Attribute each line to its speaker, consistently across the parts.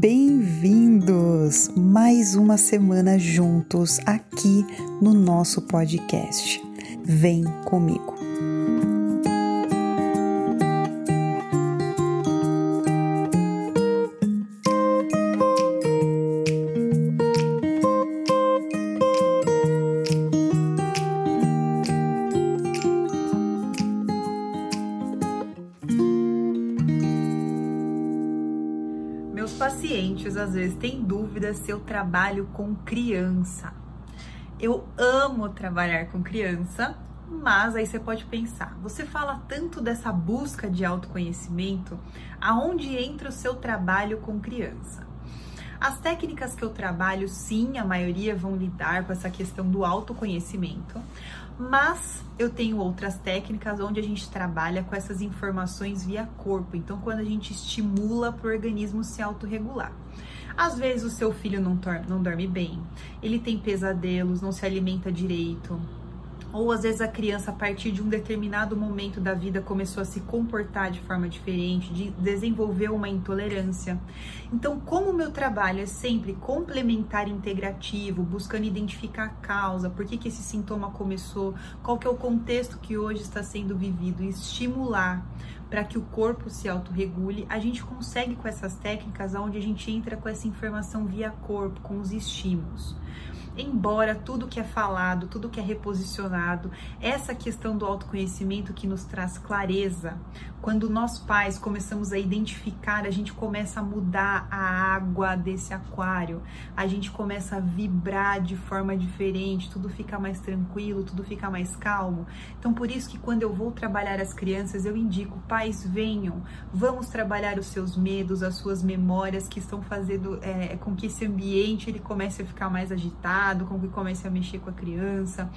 Speaker 1: Bem-vindos! Mais uma semana juntos aqui no nosso podcast. Vem comigo!
Speaker 2: Pacientes às vezes têm dúvidas se eu trabalho com criança. Eu amo trabalhar com criança, mas aí você pode pensar, você fala tanto dessa busca de autoconhecimento, aonde entra o seu trabalho com criança? As técnicas que eu trabalho, sim, a maioria vão lidar com essa questão do autoconhecimento, mas eu tenho outras técnicas onde a gente trabalha com essas informações via corpo. Então, quando a gente estimula para o organismo se autorregular. Às vezes o seu filho não, não dorme bem, ele tem pesadelos, não se alimenta direito, ou às vezes a criança, a partir de um determinado momento da vida, começou a se comportar de forma diferente, de desenvolver uma intolerância. Então, como o meu trabalho é sempre complementar integrativo, buscando identificar a causa, por que, que esse sintoma começou, qual que é o contexto que hoje está sendo vivido, e estimular para que o corpo se autorregule, a gente consegue com essas técnicas onde a gente entra com essa informação via corpo, com os estímulos embora tudo que é falado, tudo que é reposicionado, essa questão do autoconhecimento que nos traz clareza, quando nós pais começamos a identificar, a gente começa a mudar a água desse aquário, a gente começa a vibrar de forma diferente, tudo fica mais tranquilo, tudo fica mais calmo. Então, por isso que quando eu vou trabalhar as crianças, eu indico, pais, venham, vamos trabalhar os seus medos, as suas memórias que estão fazendo é, com que esse ambiente ele comece a ficar mais agitado com que comece a mexer com a criança.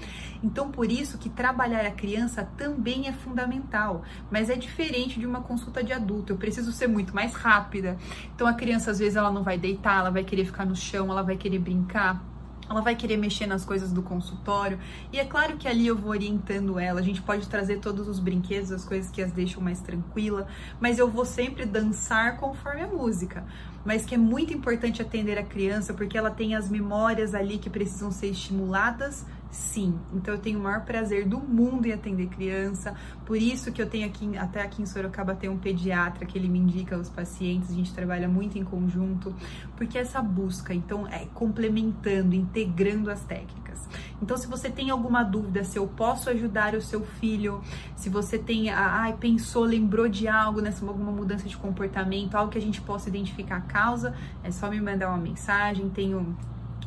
Speaker 2: Então, por isso que trabalhar a criança também é fundamental, mas é diferente de uma consulta de adulto. Eu preciso ser muito mais rápida. Então, a criança às vezes ela não vai deitar, ela vai querer ficar no chão, ela vai querer brincar ela vai querer mexer nas coisas do consultório. E é claro que ali eu vou orientando ela. A gente pode trazer todos os brinquedos, as coisas que as deixam mais tranquila, mas eu vou sempre dançar conforme a música mas que é muito importante atender a criança porque ela tem as memórias ali que precisam ser estimuladas Sim, então eu tenho o maior prazer do mundo em atender criança, por isso que eu tenho aqui, até aqui em Sorocaba tem um pediatra que ele me indica os pacientes, a gente trabalha muito em conjunto, porque essa busca, então, é complementando, integrando as técnicas. Então, se você tem alguma dúvida se eu posso ajudar o seu filho, se você tem, ah, pensou, lembrou de algo, nessa alguma mudança de comportamento, algo que a gente possa identificar a causa, é só me mandar uma mensagem, tenho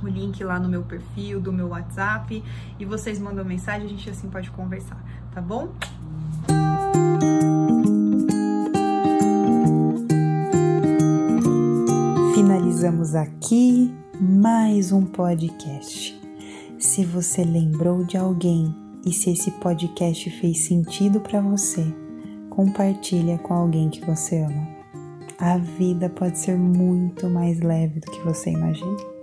Speaker 2: o link lá no meu perfil, do meu WhatsApp, e vocês mandam mensagem, a gente assim pode conversar, tá bom?
Speaker 1: Finalizamos aqui mais um podcast. Se você lembrou de alguém e se esse podcast fez sentido para você, compartilha com alguém que você ama. A vida pode ser muito mais leve do que você imagina.